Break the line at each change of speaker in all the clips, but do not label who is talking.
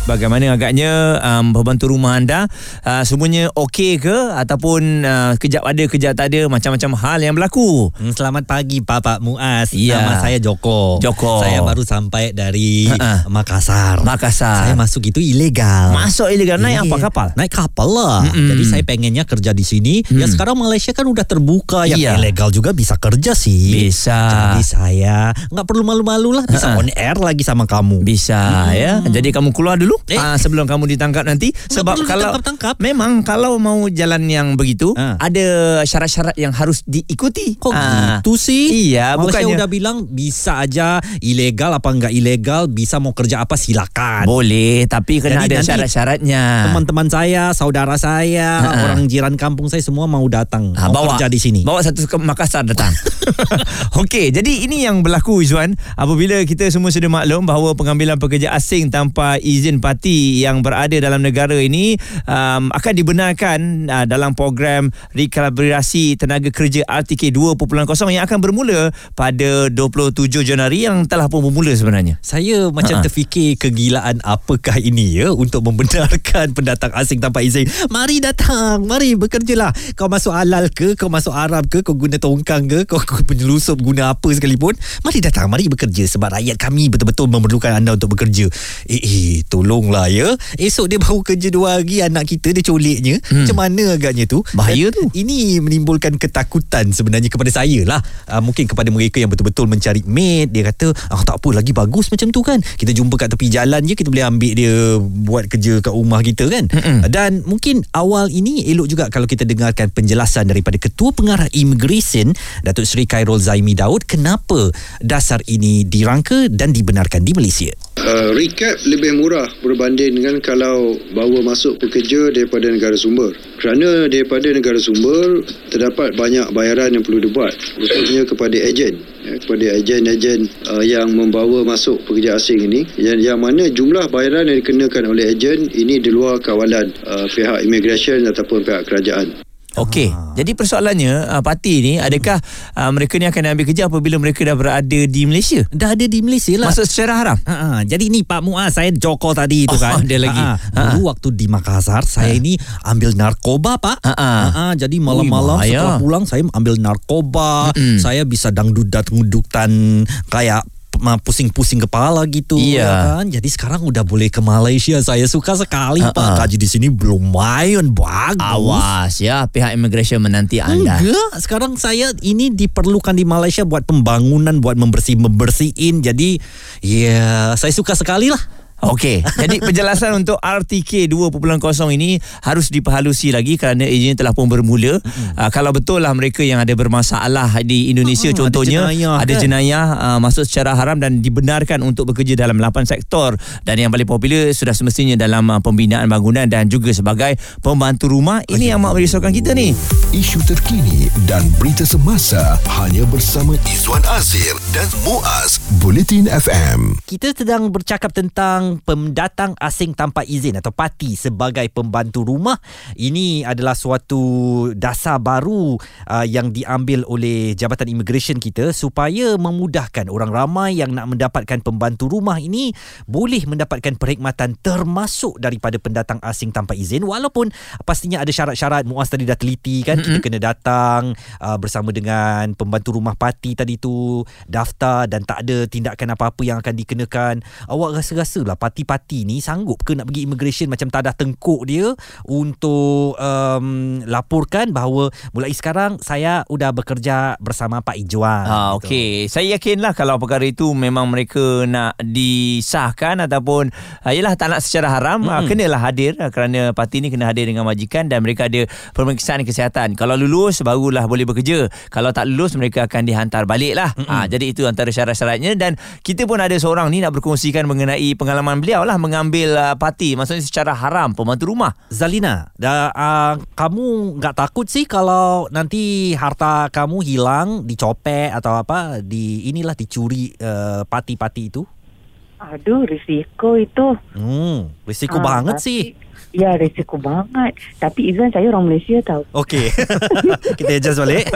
Bagaimana agaknya um, pembantu rumah anda uh, semuanya okey ke ataupun uh, kejap ada kejap tak ada macam-macam hal yang berlaku.
Hmm, Selamat pagi Bapak Muaz.
Ya.
Nama saya Joko.
Joko.
Saya baru sampai dari
Ha-ha.
Makassar.
Makassar.
Saya masuk itu ilegal.
Masuk ilegal naik
Eh,
apa kapal?
Naik kapal lah.
Mm-mm.
Jadi saya pengennya kerja di sini. Ya sekarang Malaysia kan udah terbuka. Yang
Iya.
ilegal juga bisa kerja sih.
Bisa.
Jadi saya nggak perlu malu-malu lah. Bisa
Ha-ha.
on air lagi sama kamu.
Bisa ya. Jadi kamu keluar dulu
Eh.
ah, sebelum kamu ditangkap nanti sebab
perlu
kalau
ditangkap-tangkap.
memang kalau mau jalan yang begitu
Ah.
ada syarat-syarat yang harus diikuti.
Kok
Ah.
gitu sih?
Iya, bukannya
udah bilang bisa aja ilegal apa enggak ilegal, bisa mau kerja apa silakan.
Boleh tapi kena
Jadi
ada syarat-syaratnya.
Teman-teman saya, saudara saya,
Ha-ha.
orang jiran kampung saya semua mau datang,
Ah,
mau kerja di sini.
Bawa satu ke Makassar datang. Okey, jadi ini yang berlaku Izwan apabila kita semua sudah maklum bahawa pengambilan pekerja asing tanpa izin parti yang berada dalam negara ini um, akan dibenarkan uh, dalam program rekalibrasi tenaga kerja RTK 2.0 yang akan bermula pada 27 Januari yang telah pun bermula sebenarnya.
Saya macam
Ha-ha.
terfikir kegilaan apakah ini ya untuk membenarkan pendatang asing tanpa izin. Mari datang, mari bekerjalah. Kau masuk halal ke, kau masuk Arab ke, kau guna tongkang ke, kau kau penyelusup guna apa sekalipun. Mari datang, mari bekerja sebab rakyat kami betul-betul memerlukan anda untuk bekerja. Eh, eh tolonglah ya. Esok dia baru kerja dua hari anak kita dia coliknya. Hmm. Macam mana agaknya tu?
Bahaya
Dan
tu.
Ini menimbulkan ketakutan sebenarnya kepada saya lah. Uh, mungkin kepada mereka yang betul-betul mencari mate. Dia kata, ah, tak apa lagi bagus macam tu kan. Kita jumpa kat tepi jalan je, kita boleh ambil dia buat kerja kat rumah kita kan.
Mm-mm.
Dan mungkin awal ini elok juga kalau kita dengarkan penjelasan daripada Ketua Pengarah Immigration, Datuk Seri Khairul Zaimi Daud, kenapa dasar ini dirangka dan dibenarkan di Malaysia.
Uh, recap lebih murah berbanding dengan kalau bawa masuk pekerja daripada negara sumber. Kerana daripada negara sumber terdapat banyak bayaran yang perlu dibuat khususnya kepada ejen ya, kepada ejen-ejen uh, yang membawa masuk pekerja asing ini yang, yang mana jumlah bayaran yang dikenakan oleh ejen ini di luar kawalan uh, pihak immigration ataupun pihak kerajaan.
Okey.
Ah.
Jadi persoalannya uh, parti ni adakah uh, mereka ni akan ambil kerja apabila mereka dah berada di Malaysia?
Dah ada di Malaysia lah.
Masuk secara haram?
Ha, ha, jadi ni Pak Muaz saya Joko tadi
Oh,
tu kan.
dia lagi.
Ha,
Ha.
ha. Dulu waktu di Makassar saya ini ambil narkoba Pak.
Ha, ha.
Ha, ha, jadi malam-malam
bahaya.
setelah pulang saya ambil narkoba.
Mm-mm.
Saya bisa dangdut-dangdutan kayak ma- pusing-pusing kepala gitu
Iya.
ya kan. Jadi sekarang udah boleh ke Malaysia. Saya suka sekali
Ha,
Pak. Gaji di sini belum main bagus.
Awas ya pihak immigration menanti anda.
Enggak, sekarang saya ini diperlukan di Malaysia buat pembangunan, buat membersih membersihin. Jadi ya saya suka sekali lah.
Okey, jadi penjelasan untuk RTK 2.0 ini harus diperhalusi lagi kerana izinnya telah pun bermula. Uh, kalau betul lah mereka yang ada bermasalah di Indonesia
ada
contohnya
jenayah,
ada
kan?
jenayah uh, masuk secara haram dan dibenarkan untuk bekerja dalam 8 sektor dan yang paling popular sudah semestinya dalam uh, pembinaan bangunan dan juga sebagai pembantu rumah. Ini yang mak merisaukan kita ni.
Isu terkini dan berita semasa hanya bersama Izwan Azir dan Muaz Bulletin FM.
Kita sedang bercakap tentang pendatang asing tanpa izin atau parti sebagai pembantu rumah. Ini adalah suatu dasar baru uh, yang diambil oleh Jabatan Immigration kita supaya memudahkan orang ramai yang nak mendapatkan pembantu rumah ini boleh mendapatkan perkhidmatan termasuk daripada pendatang asing tanpa izin walaupun pastinya ada syarat-syarat Muaz tadi dah teliti kan mm-hmm. kita kena datang uh, bersama dengan pembantu rumah parti tadi tu daftar dan tak ada tindakan apa-apa yang akan dikenakan awak rasa-rasa lah parti-parti ni sanggup ke nak pergi immigration macam tadah tengkuk dia untuk um, laporkan bahawa mulai sekarang saya sudah bekerja bersama Pak Ijuan
Ha,
gitu.
okey. Saya yakinlah kalau perkara itu memang mereka nak disahkan ataupun uh, yalah tak nak secara haram,
Mm-mm.
kenalah hadir kerana parti ni kena hadir dengan majikan dan mereka ada pemeriksaan kesihatan. Kalau lulus barulah boleh bekerja. Kalau tak lulus mereka akan dihantar balik lah. Ha, jadi itu antara syarat-syaratnya dan kita pun ada seorang ni nak berkongsikan mengenai pengalaman beliau lah mengambil uh, parti maksudnya secara haram pembantu rumah.
Zalina, dah, uh, kamu nggak takut sih kalau nanti harta kamu hilang, dicopet atau apa, di inilah dicuri uh, parti-parti itu?
Aduh, risiko itu.
Hmm, risiko
Ah,
banget
tapi-
sih.
Ya risiko banget Tapi Izan saya orang Malaysia tau
Okey. kita adjust balik.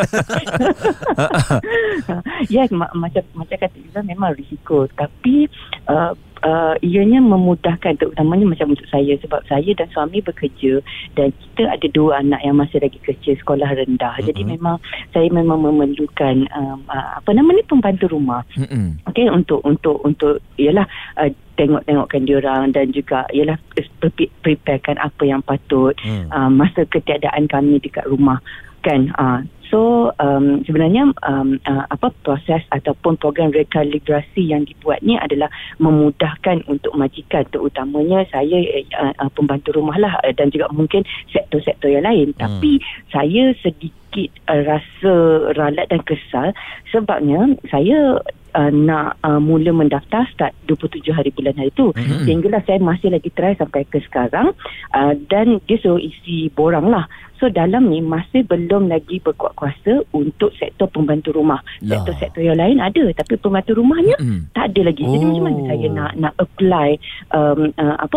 Ya ma- macam macam kata Izan memang risiko Tapi uh, uh, ianya memudahkan terutamanya macam untuk saya sebab saya dan suami bekerja dan kita ada dua anak yang masih lagi kecil sekolah rendah mm-hmm. jadi memang saya memang memerlukan um, uh, apa nama ni pembantu rumah
Mm-mm.
okey untuk untuk untuk ialah uh, tengok-tengokkan diorang dan juga ialah pre- preparekan apa yang patut
Hmm.
uh, masa ketiadaan kami dekat rumah kan uh, so um, sebenarnya um, uh, apa proses ataupun program rekalibrasi yang dibuat ni adalah memudahkan untuk majikan. Terutamanya saya uh, uh, pembantu rumah lah uh, dan juga mungkin sektor-sektor yang lain.
Hmm.
tapi saya sedikit uh, rasa ralat dan kesal. Sebabnya saya uh, nak uh, mula mendaftar start 27 hari bulan hari tu
Mhm.
sehinggalah saya masih lagi try sampai ke sekarang uh, dan dia suruh isi borang lah so dalam ni masih belum lagi berkuat kuasa untuk sektor pembantu rumah
Lah.
sektor-sektor yang lain ada tapi pembantu rumahnya
Mm-mm.
tak ada lagi jadi
Oh.
macam mana saya nak nak apply um, uh, apa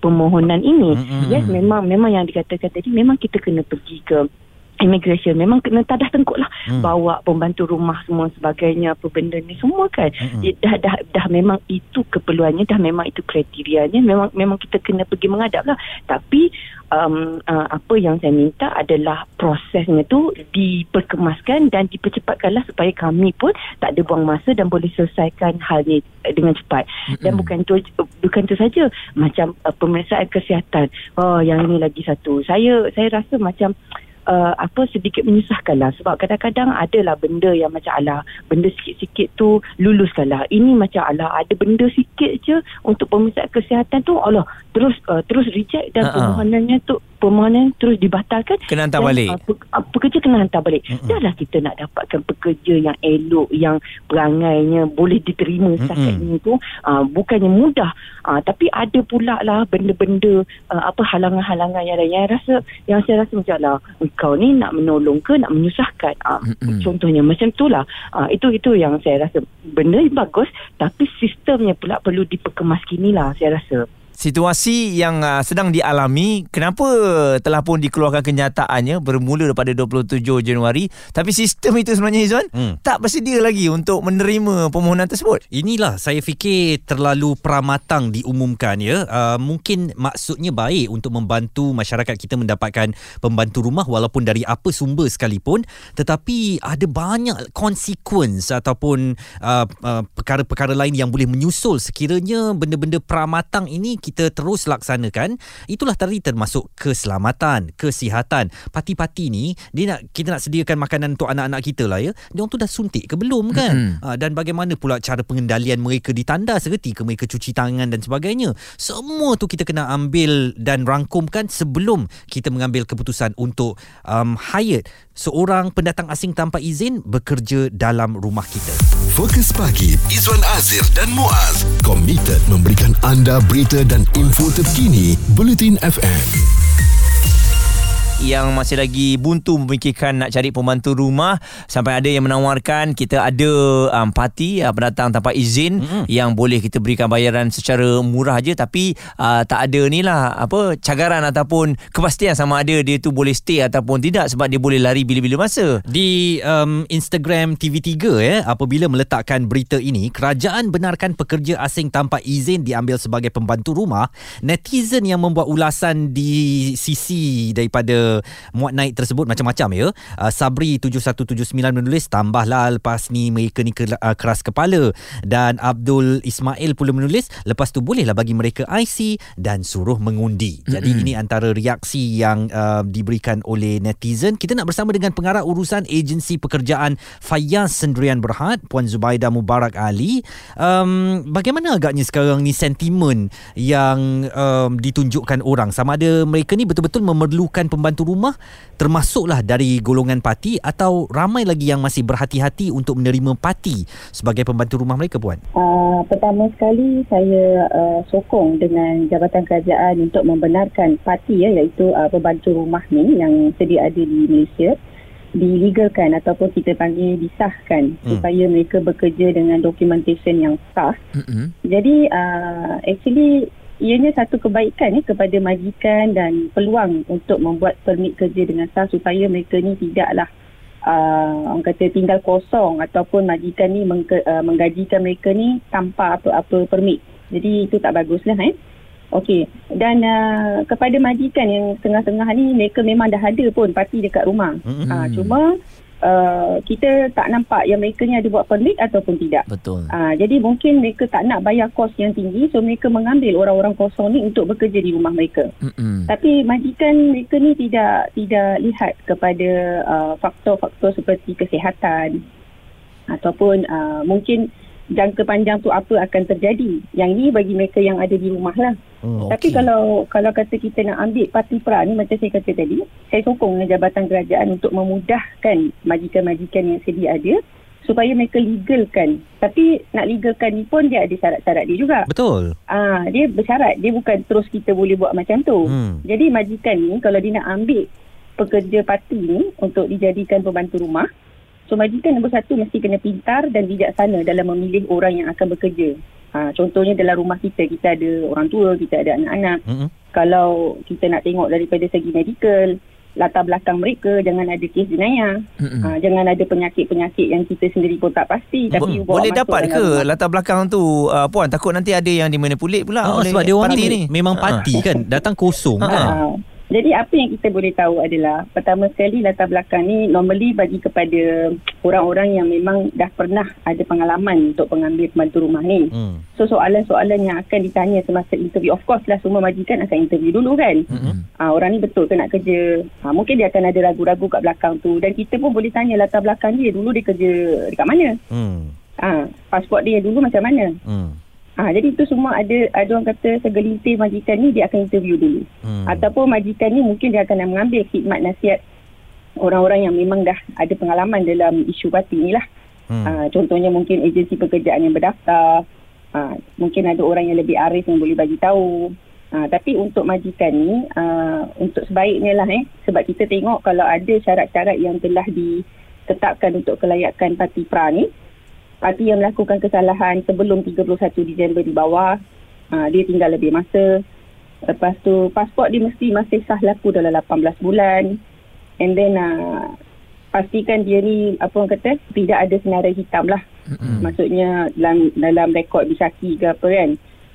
permohonan ini
Mm-mm.
yes memang memang yang dikatakan tadi memang kita kena pergi ke immigration. Memang kena tadah tengkuk lah.
Hmm.
bawa pembantu rumah semua sebagainya apa benda ni semua kan. Dia dah, dah dah memang itu keperluannya dah memang itu kriterianya. Memang memang kita kena pergi menghadap lah. Tapi um, uh, apa yang saya minta adalah prosesnya tu diperkemaskan dan dipercepatkanlah supaya kami pun tak ada buang masa dan boleh selesaikan hal ni dengan cepat. Dan
Mm-mm.
bukan tu bukan tu saja. Macam uh, pemeriksaan kesihatan. Oh yang ini lagi satu. Saya saya rasa macam uh, apa sedikit menyusahkan lah sebab kadang-kadang adalah benda yang macam alah benda sikit-sikit tu luluskan lah ini macam alah ada benda sikit je untuk pemeriksaan kesihatan tu. Allah terus uh, terus reject dan
Ha-ha.
permohonannya tu permohonan terus dibatalkan
Kena hantar
dan,
balik.
uh, pe- uh, pekerja kena hantar balik
Mm-mm.
dah lah kita nak dapatkan pekerja yang elok yang perangainya boleh diterima setakat
Mm-mm.
ini tu uh, bukannya mudah uh, tapi ada pula lah benda-benda uh, apa halangan-halangan yang lain yang rasa yang saya rasa macam lah kau ni nak menolong ke nak menyusahkan uh,
Mm-mm.
contohnya macam tu lah uh, itu itu yang saya rasa benda ni bagus tapi sistemnya pula perlu lah saya rasa
Situasi yang uh, sedang dialami kenapa telah pun dikeluarkan kenyataannya bermula daripada 27 Januari tapi sistem itu sebenarnya Izwan
Hmm.
tak bersedia lagi untuk menerima permohonan tersebut.
Inilah saya fikir terlalu pramatang diumumkan ya. Uh, mungkin maksudnya baik untuk membantu masyarakat kita mendapatkan pembantu rumah walaupun dari apa sumber sekalipun tetapi ada banyak consequence ataupun uh, uh, perkara-perkara lain yang boleh menyusul sekiranya benda-benda pramatang ini kita terus laksanakan itulah tadi termasuk keselamatan kesihatan. Parti-parti ni dia nak kita nak sediakan makanan untuk anak-anak kita lah ya. Dia orang tu dah suntik ke belum kan?
Mm-mm.
uh, dan bagaimana pula cara pengendalian mereka ditanda seketika mereka cuci tangan dan sebagainya. Semua tu kita kena ambil dan rangkumkan sebelum kita mengambil keputusan untuk um, hire seorang pendatang asing tanpa izin bekerja dalam rumah kita.
Fokus pagi Izwan Azir dan Muaz. Komited memberikan anda berita dan info terkini Bulletin FM.
Yang masih lagi buntu memikirkan nak cari pembantu rumah sampai ada yang menawarkan kita ada um, parti uh, pendatang tanpa izin mm-hmm. yang boleh kita berikan bayaran secara murah je tapi uh, tak ada ni lah apa cagaran ataupun kepastian sama ada dia tu boleh stay ataupun tidak sebab dia boleh lari bila-bila masa.
Di um, Instagram TV3 ya, apabila meletakkan berita ini, kerajaan benarkan pekerja asing tanpa izin diambil sebagai pembantu rumah. Netizen yang membuat ulasan di sisi daripada muat naik tersebut macam-macam ya. Uh, Sabri 7179 menulis tambahlah lepas ni mereka ni ke, uh, keras kepala dan Abdul Ismail pula menulis lepas tu bolehlah bagi mereka IC dan suruh mengundi. Jadi ini antara reaksi yang uh, diberikan oleh netizen. Kita nak bersama dengan pengarah urusan agensi pekerjaan Fayaz Sendirian Berhad, Puan Zubaida Mubarak Ali. Um, bagaimana agaknya sekarang ni sentimen yang um, ditunjukkan orang sama ada mereka ni betul-betul memerlukan pembantu rumah termasuklah dari golongan parti atau ramai lagi yang masih berhati-hati untuk menerima parti sebagai pembantu rumah mereka puan?
Uh, pertama sekali saya uh, sokong dengan Jabatan Kerajaan untuk membenarkan parti ya iaitu uh, pembantu rumah ni yang sedia ada di Malaysia dilegalkan ataupun kita panggil disahkan
Hmm.
hmm. supaya mereka bekerja dengan documentation yang sah.
Mm-mm.
Jadi uh, actually ianya satu kebaikan ya, kepada majikan dan peluang untuk membuat permit kerja dengan sah supaya mereka ni tidaklah uh, orang kata tinggal kosong ataupun majikan ni mengke, uh, menggajikan mereka ni tanpa apa-apa permit. Jadi itu tak baguslah eh. Okey. Dan uh, kepada majikan yang tengah-tengah ni mereka memang dah ada pun parti dekat rumah.
Mm-mm.
Uh, cuma uh, kita tak nampak yang mereka ni ada buat permit ataupun tidak.
Betul.
Ah, jadi mungkin mereka tak nak bayar kos yang tinggi so mereka mengambil orang-orang kosong ni untuk bekerja di rumah mereka.
Mm-mm.
Tapi majikan mereka ni tidak tidak lihat kepada uh, faktor-faktor seperti kesihatan ataupun uh, mungkin jangka panjang tu apa akan terjadi. Yang ni bagi mereka yang ada di rumah lah.
Hmm.
Tapi kalau kalau kata kita nak ambil parti pra ni macam saya kata tadi, saya sokong dengan jabatan kerajaan untuk memudahkan majikan-majikan yang sedia ada supaya mereka legalkan. Tapi nak legalkan ni pun dia ada syarat-syarat dia juga.
Betul.
Ah, dia bersyarat. Dia bukan terus kita boleh buat macam tu.
Hmm.
Jadi majikan ni kalau dia nak ambil pekerja parti ni untuk dijadikan pembantu rumah, so majikan nombor satu mesti kena pintar dan bijaksana dalam memilih orang yang akan bekerja. Ha, contohnya dalam rumah kita, kita ada orang tua, kita ada anak-anak.
Mm-mm.
Kalau kita nak tengok daripada segi medical, latar belakang mereka jangan ada kes jenayah.
Mm-mm.
Ha, jangan ada penyakit-penyakit yang kita sendiri pun tak pasti. Tapi
Bo- boleh dapat ke
rumah.
latar belakang tu uh, puan takut nanti ada yang dimanipulit pula
Ah,
oleh
sebab dia orang
parti
ni, memang
Ah.
parti kan datang kosong kan.
Ha. Jadi apa yang kita boleh tahu adalah pertama sekali latar belakang ni normally bagi kepada orang-orang yang memang dah pernah ada pengalaman untuk pengambil pembantu rumah ni.
Hmm.
So soalan-soalan yang akan ditanya semasa interview of course lah semua majikan akan interview dulu kan.
Mm-mm.
Ha, orang ni betul ke nak kerja. Ha, mungkin dia akan ada ragu-ragu kat belakang tu dan kita pun boleh tanya latar belakang dia dulu dia kerja dekat mana.
Hmm.
Ha, pasport dia dulu macam mana.
Hmm.
Ha, jadi itu semua ada ada orang kata segelintir majikan ni dia akan interview dulu.
Hmm.
Ataupun majikan ni mungkin dia akan mengambil khidmat nasihat orang-orang yang memang dah ada pengalaman dalam isu parti ni lah.
Hmm.
Uh, contohnya mungkin agensi pekerjaan yang berdaftar. Uh, mungkin ada orang yang lebih arif yang boleh bagi tahu. Uh, tapi untuk majikan ni, uh, untuk sebaiknya lah eh. Sebab kita tengok kalau ada syarat-syarat yang telah ditetapkan untuk kelayakan parti pra ni, parti yang melakukan kesalahan sebelum 31 Disember di bawah, uh, dia tinggal lebih masa. Lepas tu pasport dia mesti masih sah laku dalam 18 bulan. And then uh, pastikan dia ni apa orang kata tidak ada senarai hitam lah.
Mm-mm.
Maksudnya dalam dalam rekod Bisaki ke apa kan.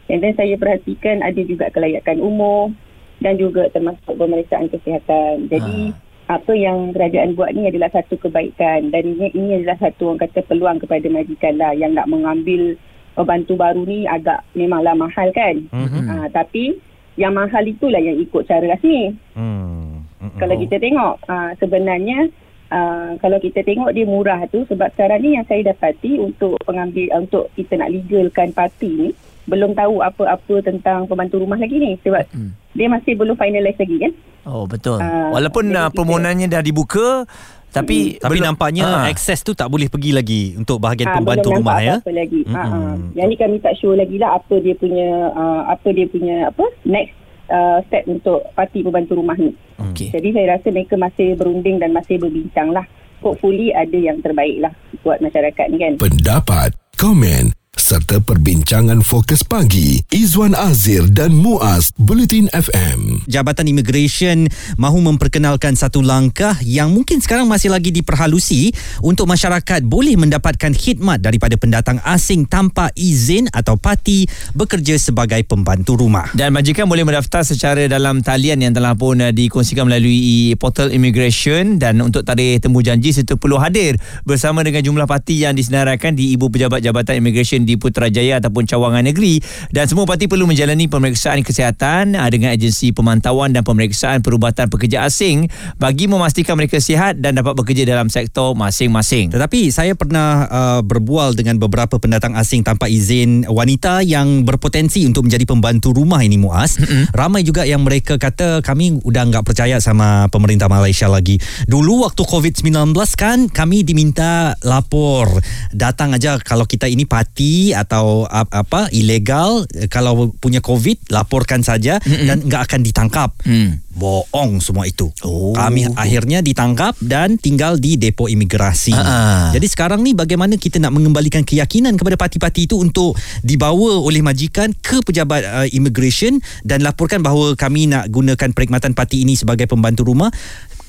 And then saya perhatikan ada juga kelayakan umur dan juga termasuk pemeriksaan kesihatan. Jadi apa yang kerajaan buat ni adalah satu kebaikan dan ini, ini adalah satu orang kata peluang kepada majikan lah yang nak mengambil pembantu baru ni agak memanglah mahal kan.
Mhm.
Ha, tapi yang mahal itulah yang ikut cara rasmi.
Hmm. Mm-mm.
Kalau kita tengok uh, sebenarnya uh, kalau kita tengok dia murah tu sebab sekarang ni yang saya dapati untuk pengambil uh, untuk kita nak legalkan parti ni belum tahu apa-apa tentang pembantu rumah lagi ni sebab
Hmm.
dia masih belum finalize lagi kan.
Oh betul.
Ah,
Walaupun uh, permohonannya dah dibuka tapi
Tapi
belum-
nampaknya
Ah.
akses tu tak boleh pergi lagi untuk bahagian
Ah,
pembantu
belum
rumah ya.
apa lagi. Ha
Mm-mm.
ah. Yang ni kami tak sure lagi lah apa dia punya uh, apa dia punya apa next uh, step untuk parti pembantu rumah ni.
Okey.
Jadi saya rasa mereka masih berunding dan masih berbincang lah. Hopefully ada yang terbaik lah buat masyarakat ni kan.
Pendapat, komen serta perbincangan fokus pagi Izwan Azir dan Muaz Bulletin FM.
Jabatan Immigration mahu memperkenalkan satu langkah yang mungkin sekarang masih lagi diperhalusi untuk masyarakat boleh mendapatkan khidmat daripada pendatang asing tanpa izin atau parti bekerja sebagai pembantu rumah.
Dan majikan boleh mendaftar secara dalam talian yang telah pun uh, dikongsikan melalui portal immigration dan untuk tarikh temu janji serta perlu hadir bersama dengan jumlah parti yang disenaraikan di Ibu Pejabat Jabatan Immigration di Putrajaya ataupun Cawangan Negeri dan semua parti perlu menjalani pemeriksaan kesihatan uh, dengan agensi pemantauan dan pemeriksaan perubatan pekerja asing bagi memastikan mereka sihat dan dapat bekerja dalam sektor masing-masing.
Tetapi saya pernah uh, berbual dengan beberapa pendatang asing tanpa izin wanita yang berpotensi untuk menjadi pembantu rumah ini Muaz. Mm-hmm. Ramai juga yang mereka kata kami udah nggak percaya sama pemerintah Malaysia lagi. Dulu waktu COVID-19 kan kami diminta lapor. Datang aja kalau kita ini parti atau ap- apa ilegal eh, kalau punya covid laporkan saja mm dan enggak akan ditangkap.
Hmm.
Bohong semua itu.
Oh.
Kami akhirnya ditangkap dan tinggal di depo imigrasi.
Ah.
Jadi sekarang ni bagaimana kita nak mengembalikan keyakinan kepada parti-parti itu untuk dibawa oleh majikan ke pejabat uh, immigration dan laporkan bahawa kami nak gunakan perkhidmatan parti ini sebagai pembantu rumah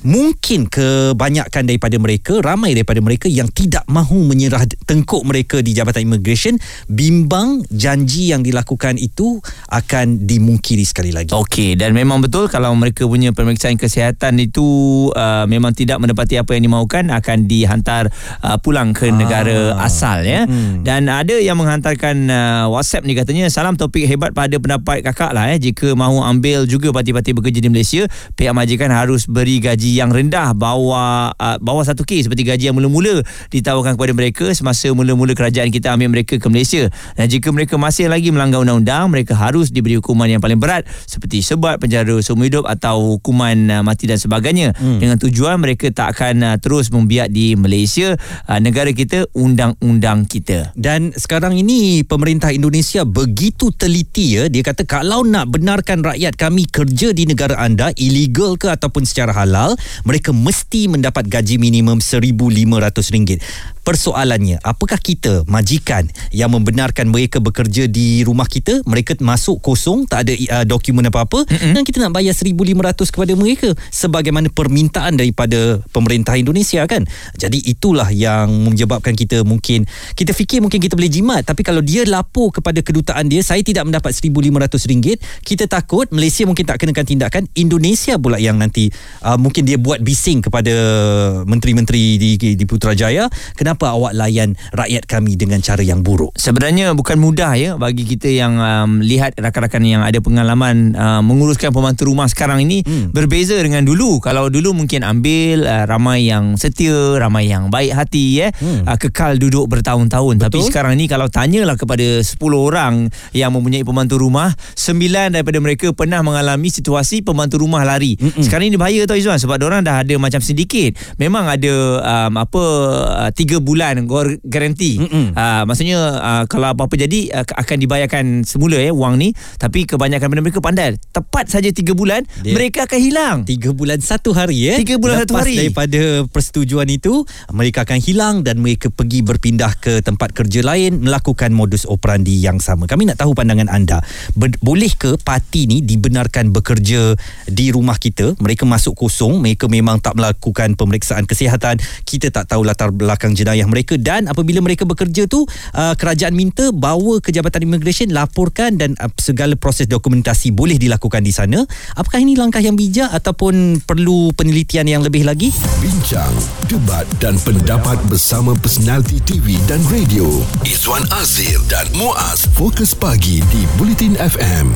mungkin kebanyakan daripada mereka ramai daripada mereka yang tidak mahu menyerah tengkuk mereka di Jabatan Immigration bimbang janji yang dilakukan itu akan dimungkiri sekali lagi.
Okey dan memang betul kalau mereka punya pemeriksaan kesihatan itu uh, memang tidak mendapati apa yang dimaukan akan dihantar uh, pulang ke negara asal ya.
Mm-mm.
Dan ada yang menghantarkan uh, WhatsApp ni katanya salam topik hebat pada pendapat kakak lah eh jika mahu ambil juga parti-parti bekerja di Malaysia pihak majikan harus beri gaji yang rendah bawah uh, bawah 1k seperti gaji yang mula-mula ditawarkan kepada mereka semasa mula-mula kerajaan kita ambil mereka ke Malaysia. Dan jika mereka masih lagi melanggar undang-undang mereka harus diberi hukuman yang paling berat seperti sebat penjara seumur hidup atau hukuman uh, mati dan sebagainya hmm. dengan tujuan mereka tak akan uh, terus membiak di Malaysia uh, negara kita undang-undang kita.
Dan sekarang ini pemerintah Indonesia begitu teliti ya dia kata kalau nak benarkan rakyat kami kerja di negara anda illegal ke ataupun secara halal mereka mesti mendapat gaji minimum RM1500. Persoalannya apakah kita majikan yang membenarkan mereka bekerja di rumah kita mereka masuk kosong tak ada uh, dokumen apa-apa mm-hmm. dan kita nak bayar RM1500 kepada mereka sebagaimana permintaan daripada pemerintah Indonesia kan. Jadi itulah yang menyebabkan kita mungkin kita fikir mungkin kita boleh jimat tapi kalau dia lapor kepada kedutaan dia saya tidak mendapat RM1500 kita takut Malaysia mungkin tak kenakan tindakan Indonesia pula yang nanti uh, mungkin dia buat bising kepada menteri-menteri di di Putrajaya kenapa awak layan rakyat kami dengan cara yang buruk
Sebenarnya bukan mudah ya bagi kita yang um, lihat rakan-rakan yang ada pengalaman uh, menguruskan pembantu rumah sekarang ini hmm. berbeza dengan dulu. Kalau dulu mungkin ambil uh, ramai yang setia, ramai yang baik hati ya, hmm. uh, kekal duduk bertahun-tahun. Tapi sekarang ni kalau tanyalah kepada 10 orang yang mempunyai pembantu rumah, 9 daripada mereka pernah mengalami situasi pembantu rumah lari. Mm-mm. Sekarang ini bahaya tau Izwan sebab orang dah ada macam sindiket. Memang ada um, apa uh, 3 bulan gor- garanti.
Mm-mm.
Uh, maksudnya uh, kalau apa-apa jadi uh, akan dibayarkan semula ya wang ni tapi kebanyakan daripada mereka pandai tepat saja 3 bulan
Dia-
mereka akan hilang
Tiga bulan satu hari eh
Tiga bulan satu
Lepas
hari.
daripada persetujuan itu Mereka akan hilang Dan mereka pergi berpindah ke tempat kerja lain Melakukan modus operandi yang sama Kami nak tahu pandangan anda Ber- Boleh ke parti ni dibenarkan bekerja di rumah kita Mereka masuk kosong Mereka memang tak melakukan pemeriksaan kesihatan Kita tak tahu latar belakang jenayah mereka Dan apabila mereka bekerja tu uh, Kerajaan minta bawa ke Jabatan Immigration Laporkan dan uh, segala proses dokumentasi boleh dilakukan di sana Apakah ini langkah yang bijak Ataupun perlu penelitian yang lebih lagi?
Bincang, debat dan pendapat bersama personaliti TV dan radio. Izwan Azir dan Muaz Fokus Pagi di Bulletin FM.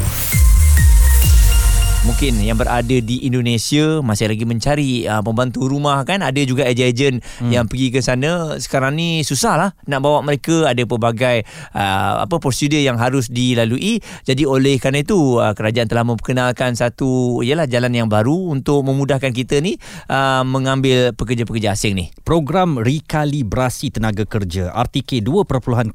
Mungkin yang berada di Indonesia masih lagi mencari uh, pembantu rumah kan. Ada juga ejen-ejen hmm. yang pergi ke sana. Sekarang ni susah lah nak bawa mereka. Ada pelbagai uh, apa prosedur yang harus dilalui. Jadi oleh kerana itu uh, kerajaan telah memperkenalkan satu ialah jalan yang baru untuk memudahkan kita ni uh, mengambil pekerja-pekerja asing ni.
Program rekalibrasi tenaga kerja RTK 2.0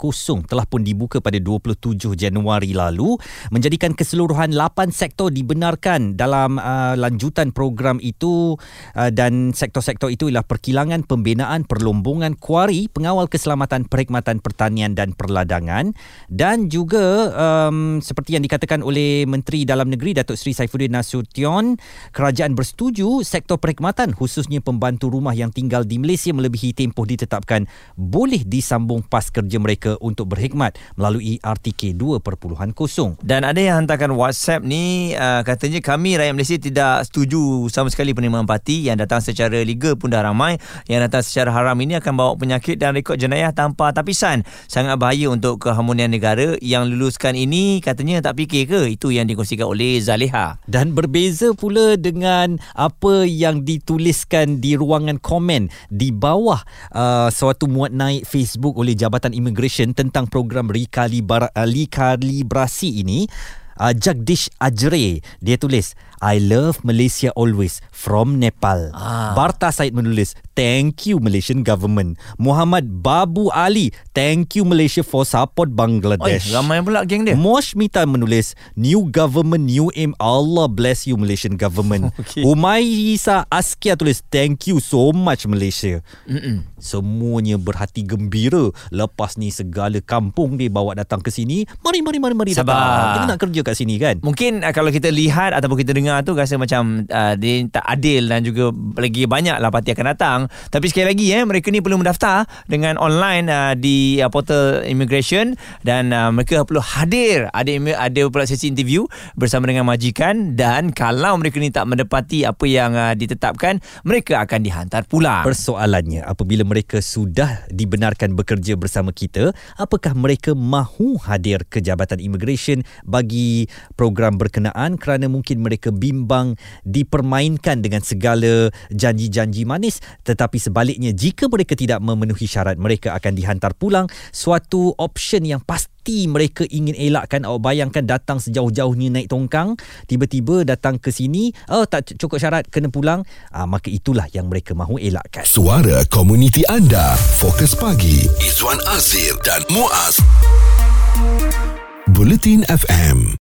telah pun dibuka pada 27 Januari lalu menjadikan keseluruhan 8 sektor dibenarkan dalam uh, lanjutan program itu uh, dan sektor-sektor itu ialah perkilangan, pembinaan, perlombongan, kuari, pengawal keselamatan, perkhidmatan pertanian dan perladangan. Dan juga um, seperti yang dikatakan oleh Menteri Dalam Negeri Datuk Seri Saifuddin Nasution kerajaan bersetuju sektor perkhidmatan khususnya pembantu rumah yang tinggal di Malaysia melebihi tempoh ditetapkan boleh disambung pas kerja mereka untuk berkhidmat melalui RTK 2.0
Dan ada yang hantarkan WhatsApp ni uh, katanya kami rakyat Malaysia tidak setuju sama sekali penerimaan parti yang datang secara legal pun dah ramai. Yang datang secara haram ini akan bawa penyakit dan rekod jenayah tanpa tapisan. Sangat bahaya untuk keharmonian negara yang luluskan ini. Katanya tak fikir ke? Itu yang dikongsikan oleh Zaleha
dan berbeza pula dengan apa yang dituliskan di ruangan komen di bawah uh, suatu muat naik Facebook oleh Jabatan Immigration tentang program rekalibra- uh, rekalibrasi ini uh, Jagdish Ajre. Dia tulis I love Malaysia always from Nepal.
Ah.
Barta Said menulis thank you Malaysian government. Muhammad Babu Ali thank you Malaysia for support
Oi,
Bangladesh.
ramai pula geng dia.
Mosh Mita menulis New government New aim Allah bless you Malaysian government
Okey.
Humaisa Askia tulis Thank you so much Malaysia Mm-mm. Semuanya berhati gembira Lepas ni segala kampung dia bawa datang ke sini Mari mari mari mari
Sabar.
datang Kita nak kerja kat sini kan
Mungkin uh, kalau kita lihat ataupun kita dengar tu rasa macam uh, dia tak adil dan juga lagi banyak lah parti akan datang. Tapi sekali lagi eh mereka ni perlu mendaftar dengan online uh, di uh, portal immigration dan uh, mereka perlu hadir. Ada ada pula sesi interview bersama dengan majikan dan kalau mereka ni tak mendapati apa yang uh, ditetapkan, mereka akan dihantar pulang.
Persoalannya apabila mereka sudah dibenarkan bekerja bersama kita, apakah mereka mahu hadir ke Jabatan Immigration bagi program berkenaan kerana mungkin mereka bimbang dipermainkan dengan segala janji-janji manis tetapi sebaliknya jika mereka tidak memenuhi syarat mereka akan dihantar pulang suatu option yang pasti mereka ingin elakkan awak bayangkan datang sejauh-jauh ni naik tongkang tiba-tiba datang ke sini oh tak cukup syarat kena pulang ah, maka itulah yang mereka mahu elakkan
Suara komuniti anda. Fokus pagi. Izwan Azir dan Muaz. Bulletin FM.